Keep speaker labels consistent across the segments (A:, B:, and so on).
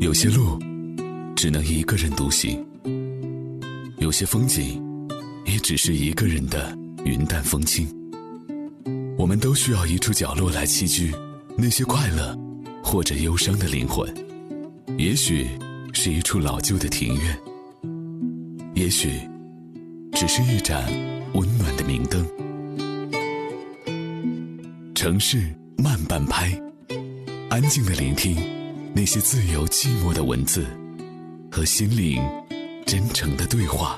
A: 有些路只能一个人独行，有些风景也只是一个人的云淡风轻。我们都需要一处角落来栖居，那些快乐或者忧伤的灵魂。也许是一处老旧的庭院，也许只是一盏温暖的明灯。城市慢半拍，安静的聆听那些自由寂寞的文字和心灵真诚的对话。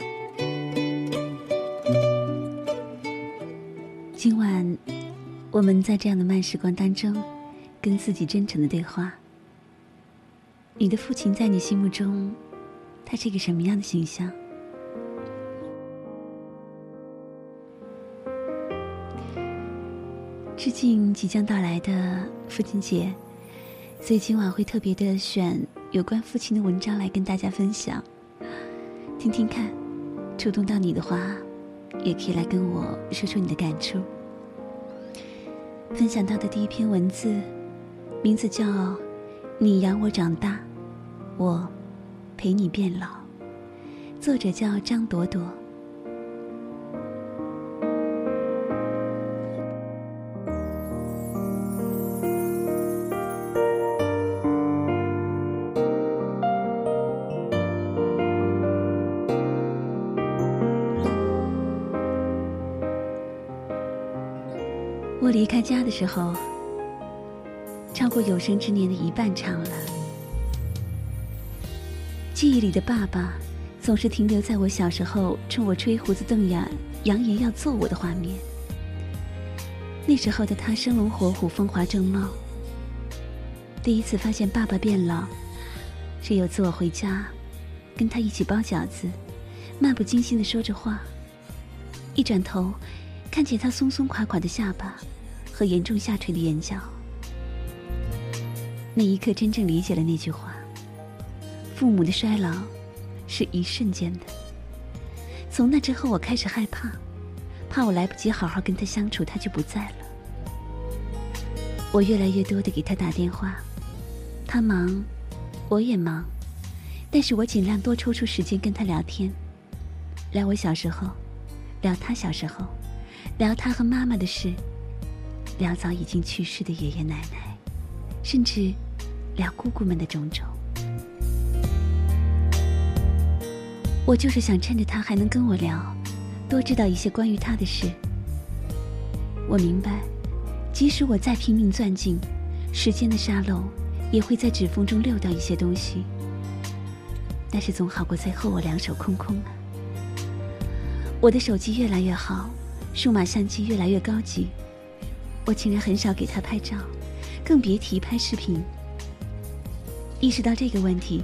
B: 今晚，我们在这样的慢时光当中，跟自己真诚的对话。你的父亲在你心目中，他是一个什么样的形象？致敬即将到来的父亲节，所以今晚会特别的选有关父亲的文章来跟大家分享，听听看，触动到你的话，也可以来跟我说说你的感触。分享到的第一篇文字，名字叫《你养我长大，我陪你变老》，作者叫张朵朵。我离开家的时候，超过有生之年的一半长了。记忆里的爸爸，总是停留在我小时候冲我吹胡子瞪眼、扬言要揍我的画面。那时候的他生龙活虎、风华正茂。第一次发现爸爸变老，是有次我回家，跟他一起包饺子，漫不经心的说着话，一转头，看见他松松垮垮的下巴。和严重下垂的眼角，那一刻真正理解了那句话：父母的衰老是一瞬间的。从那之后，我开始害怕，怕我来不及好好跟他相处，他就不在了。我越来越多的给他打电话，他忙，我也忙，但是我尽量多抽出时间跟他聊天，聊我小时候，聊他小时候，聊他和妈妈的事。聊早已经去世的爷爷奶奶，甚至聊姑姑们的种种。我就是想趁着他还能跟我聊，多知道一些关于他的事。我明白，即使我再拼命钻进时间的沙漏，也会在指缝中溜掉一些东西。但是总好过最后我两手空空啊！我的手机越来越好，数码相机越来越高级。我竟然很少给他拍照，更别提拍视频。意识到这个问题，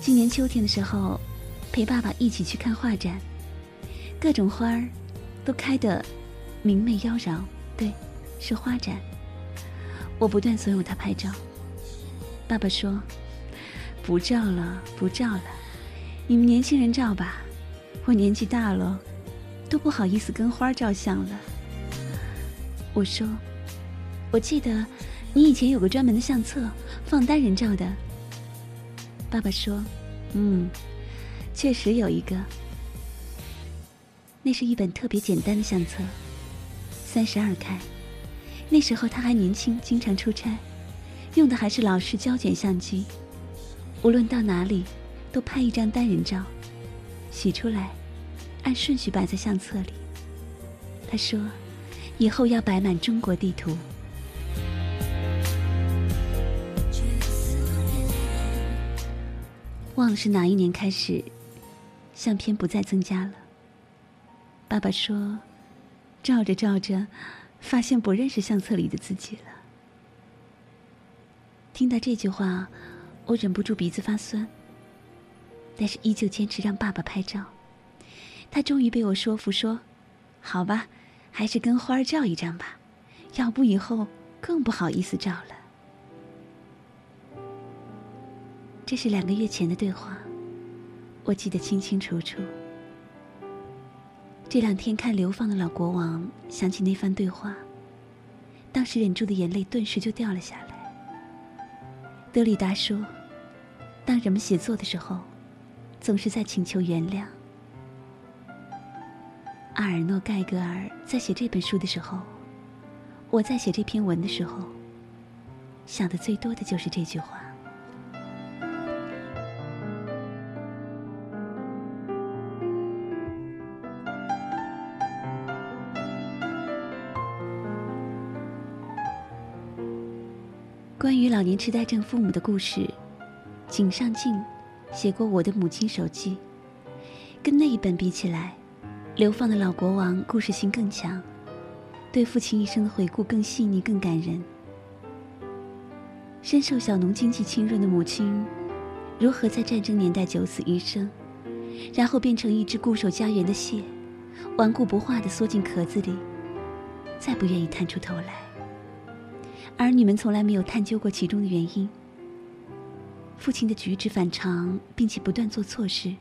B: 今年秋天的时候，陪爸爸一起去看画展，各种花儿都开得明媚妖娆。对，是花展。我不断怂恿他拍照，爸爸说：“不照了，不照了，你们年轻人照吧，我年纪大了，都不好意思跟花照相了。”我说。我记得，你以前有个专门的相册，放单人照的。爸爸说：“嗯，确实有一个。那是一本特别简单的相册，三十二开。那时候他还年轻，经常出差，用的还是老式胶卷相机。无论到哪里，都拍一张单人照，洗出来，按顺序摆在相册里。他说，以后要摆满中国地图。”忘了是哪一年开始，相片不再增加了。爸爸说，照着照着，发现不认识相册里的自己了。听到这句话，我忍不住鼻子发酸，但是依旧坚持让爸爸拍照。他终于被我说服，说：“好吧，还是跟花儿照一张吧，要不以后更不好意思照了。”这是两个月前的对话，我记得清清楚楚。这两天看流放的老国王，想起那番对话，当时忍住的眼泪顿时就掉了下来。德里达说：“当人们写作的时候，总是在请求原谅。阿尔诺·盖格尔在写这本书的时候，我在写这篇文的时候，想的最多的就是这句话。关于老年痴呆症父母的故事，井上静写过《我的母亲手记》，跟那一本比起来，流放的老国王故事性更强，对父亲一生的回顾更细腻、更感人。深受小农经济浸润的母亲，如何在战争年代九死一生，然后变成一只固守家园的蟹，顽固不化的缩进壳子里，再不愿意探出头来。儿女们从来没有探究过其中的原因。父亲的举止反常，并且不断做错事，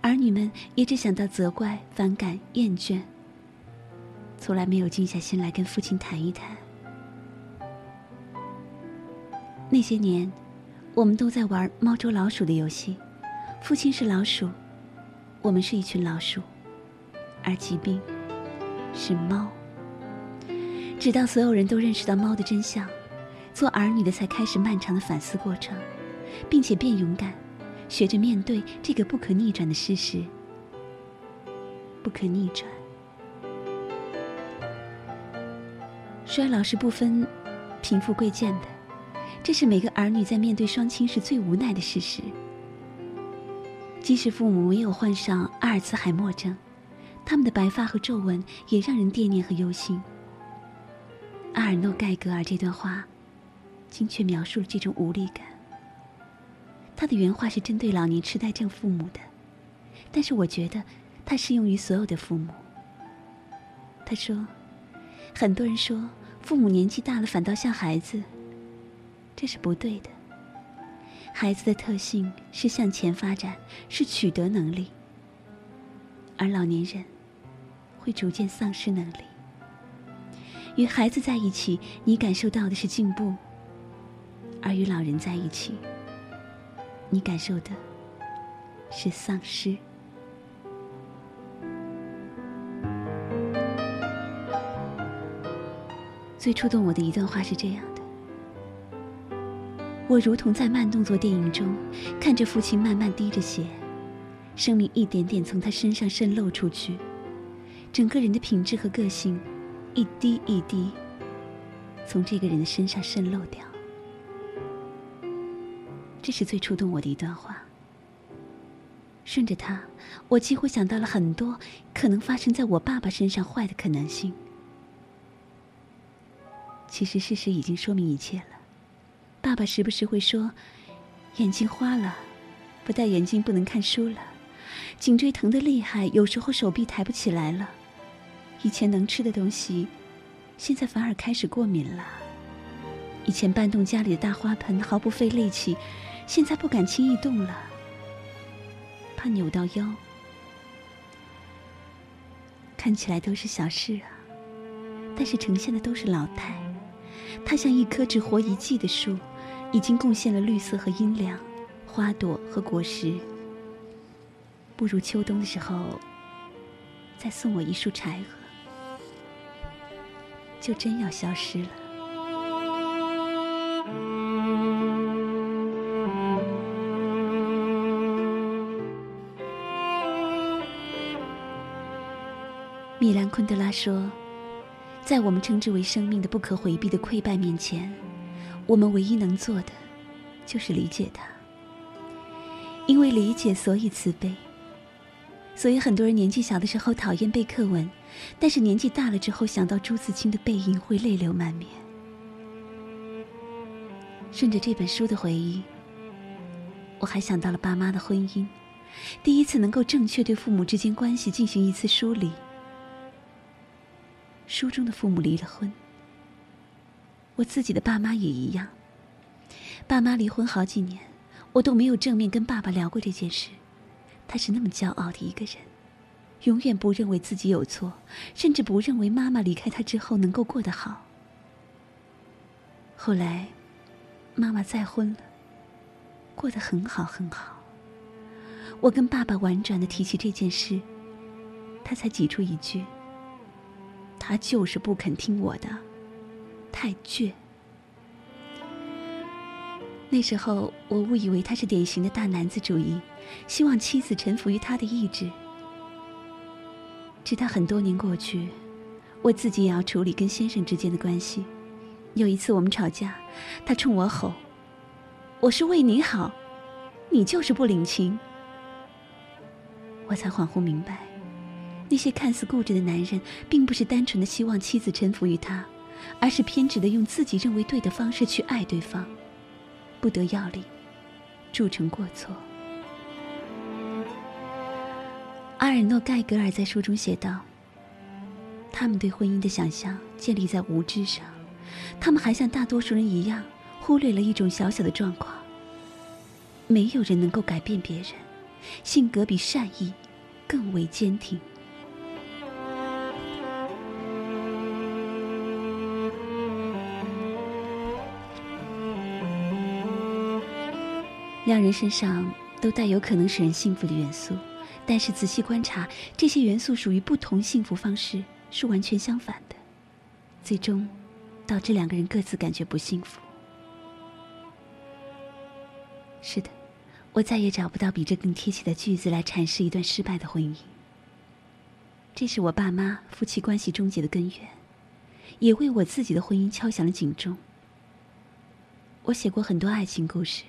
B: 儿女们也只想到责怪、反感、厌倦，从来没有静下心来跟父亲谈一谈。那些年，我们都在玩猫捉老鼠的游戏，父亲是老鼠，我们是一群老鼠，而疾病是猫。直到所有人都认识到猫的真相，做儿女的才开始漫长的反思过程，并且变勇敢，学着面对这个不可逆转的事实。不可逆转，衰老是不分贫富贵贱的，这是每个儿女在面对双亲时最无奈的事实。即使父母没有患上阿尔茨海默症，他们的白发和皱纹也让人惦念和忧心。阿尔诺·盖格尔这段话，精确描述了这种无力感。他的原话是针对老年痴呆症父母的，但是我觉得它适用于所有的父母。他说：“很多人说父母年纪大了反倒像孩子，这是不对的。孩子的特性是向前发展，是取得能力，而老年人会逐渐丧失能力。”与孩子在一起，你感受到的是进步；而与老人在一起，你感受的是丧失。最触动我的一段话是这样的：我如同在慢动作电影中，看着父亲慢慢滴着血，生命一点点从他身上渗漏出去，整个人的品质和个性。一滴一滴，从这个人的身上渗漏掉。这是最触动我的一段话。顺着他，我几乎想到了很多可能发生在我爸爸身上坏的可能性。其实事实已经说明一切了。爸爸时不时会说：“眼睛花了，不戴眼镜不能看书了；颈椎疼得厉害，有时候手臂抬不起来了。”以前能吃的东西，现在反而开始过敏了。以前搬动家里的大花盆毫不费力气，现在不敢轻易动了，怕扭到腰。看起来都是小事啊，但是呈现的都是老态。它像一棵只活一季的树，已经贡献了绿色和阴凉，花朵和果实。不如秋冬的时候，再送我一束柴禾。就真要消失了。米兰昆德拉说：“在我们称之为生命的不可回避的溃败面前，我们唯一能做的，就是理解它。因为理解，所以慈悲。所以很多人年纪小的时候讨厌背课文。”但是年纪大了之后，想到朱自清的背影，会泪流满面。顺着这本书的回忆，我还想到了爸妈的婚姻，第一次能够正确对父母之间关系进行一次梳理。书中的父母离了婚，我自己的爸妈也一样。爸妈离婚好几年，我都没有正面跟爸爸聊过这件事。他是那么骄傲的一个人。永远不认为自己有错，甚至不认为妈妈离开他之后能够过得好。后来，妈妈再婚了，过得很好很好。我跟爸爸婉转的提起这件事，他才挤出一句：“他就是不肯听我的，太倔。”那时候我误以为他是典型的大男子主义，希望妻子臣服于他的意志。直到很多年过去，我自己也要处理跟先生之间的关系。有一次我们吵架，他冲我吼：“我是为你好，你就是不领情。”我才恍惚明白，那些看似固执的男人，并不是单纯的希望妻子臣服于他，而是偏执的用自己认为对的方式去爱对方。不得要领，铸成过错。阿尔诺·盖格尔在书中写道：“他们对婚姻的想象建立在无知上，他们还像大多数人一样，忽略了一种小小的状况：没有人能够改变别人，性格比善意更为坚挺。”两人身上都带有可能使人幸福的元素，但是仔细观察，这些元素属于不同幸福方式，是完全相反的，最终导致两个人各自感觉不幸福。是的，我再也找不到比这更贴切的句子来阐释一段失败的婚姻。这是我爸妈夫妻关系终结的根源，也为我自己的婚姻敲响了警钟。我写过很多爱情故事。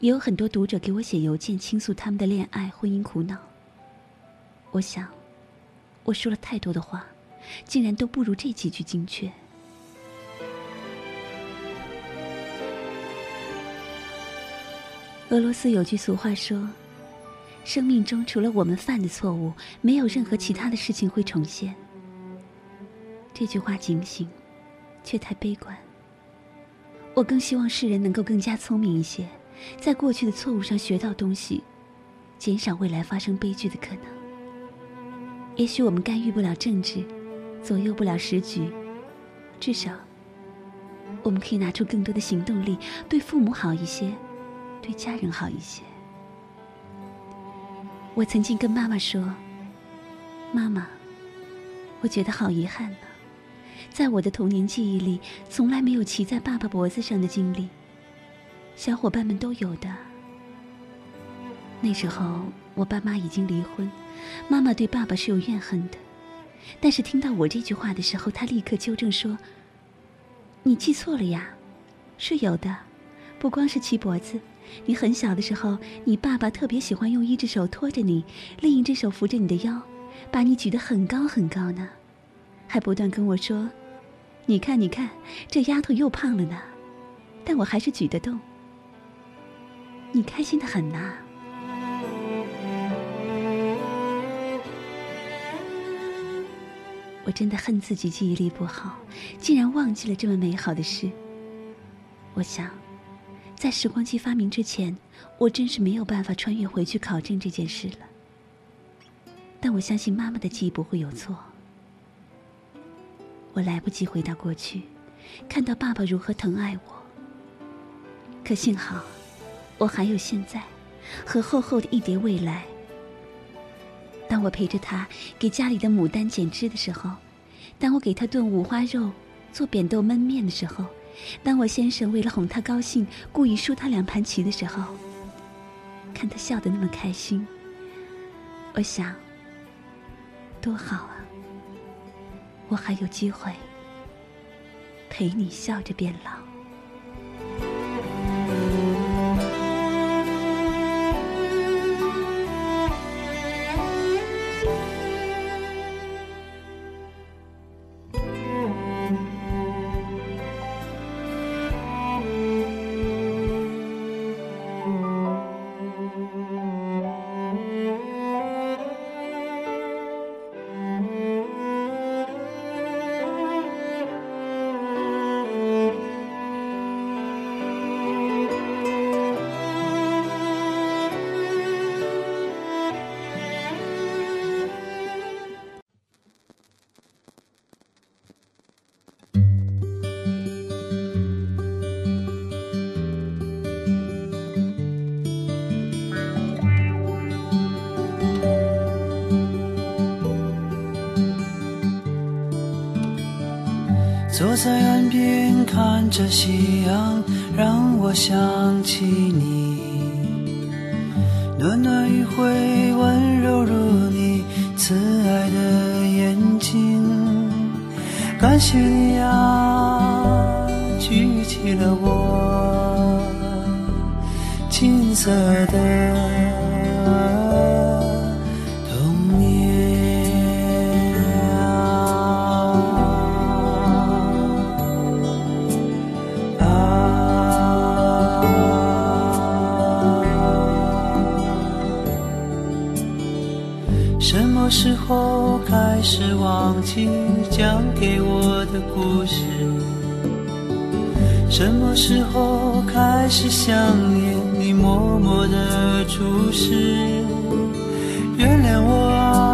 B: 也有很多读者给我写邮件倾诉他们的恋爱、婚姻苦恼。我想，我说了太多的话，竟然都不如这几句精确。俄罗斯有句俗话说：“生命中除了我们犯的错误，没有任何其他的事情会重现。”这句话警醒，却太悲观。我更希望世人能够更加聪明一些。在过去的错误上学到东西，减少未来发生悲剧的可能。也许我们干预不了政治，左右不了时局，至少，我们可以拿出更多的行动力，对父母好一些，对家人好一些。我曾经跟妈妈说：“妈妈，我觉得好遗憾呢，在我的童年记忆里，从来没有骑在爸爸脖子上的经历。”小伙伴们都有的。那时候我爸妈已经离婚，妈妈对爸爸是有怨恨的。但是听到我这句话的时候，她立刻纠正说：“你记错了呀，是有的。不光是骑脖子，你很小的时候，你爸爸特别喜欢用一只手托着你，另一只手扶着你的腰，把你举得很高很高呢，还不断跟我说：‘你看，你看，这丫头又胖了呢。’但我还是举得动。”你开心的很呐！我真的恨自己记忆力不好，竟然忘记了这么美好的事。我想，在时光机发明之前，我真是没有办法穿越回去考证这件事了。但我相信妈妈的记忆不会有错。我来不及回到过去，看到爸爸如何疼爱我。可幸好。我还有现在，和厚厚的一叠未来。当我陪着他给家里的牡丹剪枝的时候，当我给他炖五花肉、做扁豆焖面的时候，当我先生为了哄他高兴故意输他两盘棋的时候，看他笑得那么开心，我想，多好啊！我还有机会陪你笑着变老。
C: 坐在岸边看着夕阳，让我想起你。暖暖余晖，温柔如你慈爱的眼睛。感谢你啊，举起了我金色的。什么时候开始忘记讲给我的故事？什么时候开始想念你默默的注视？原谅我啊。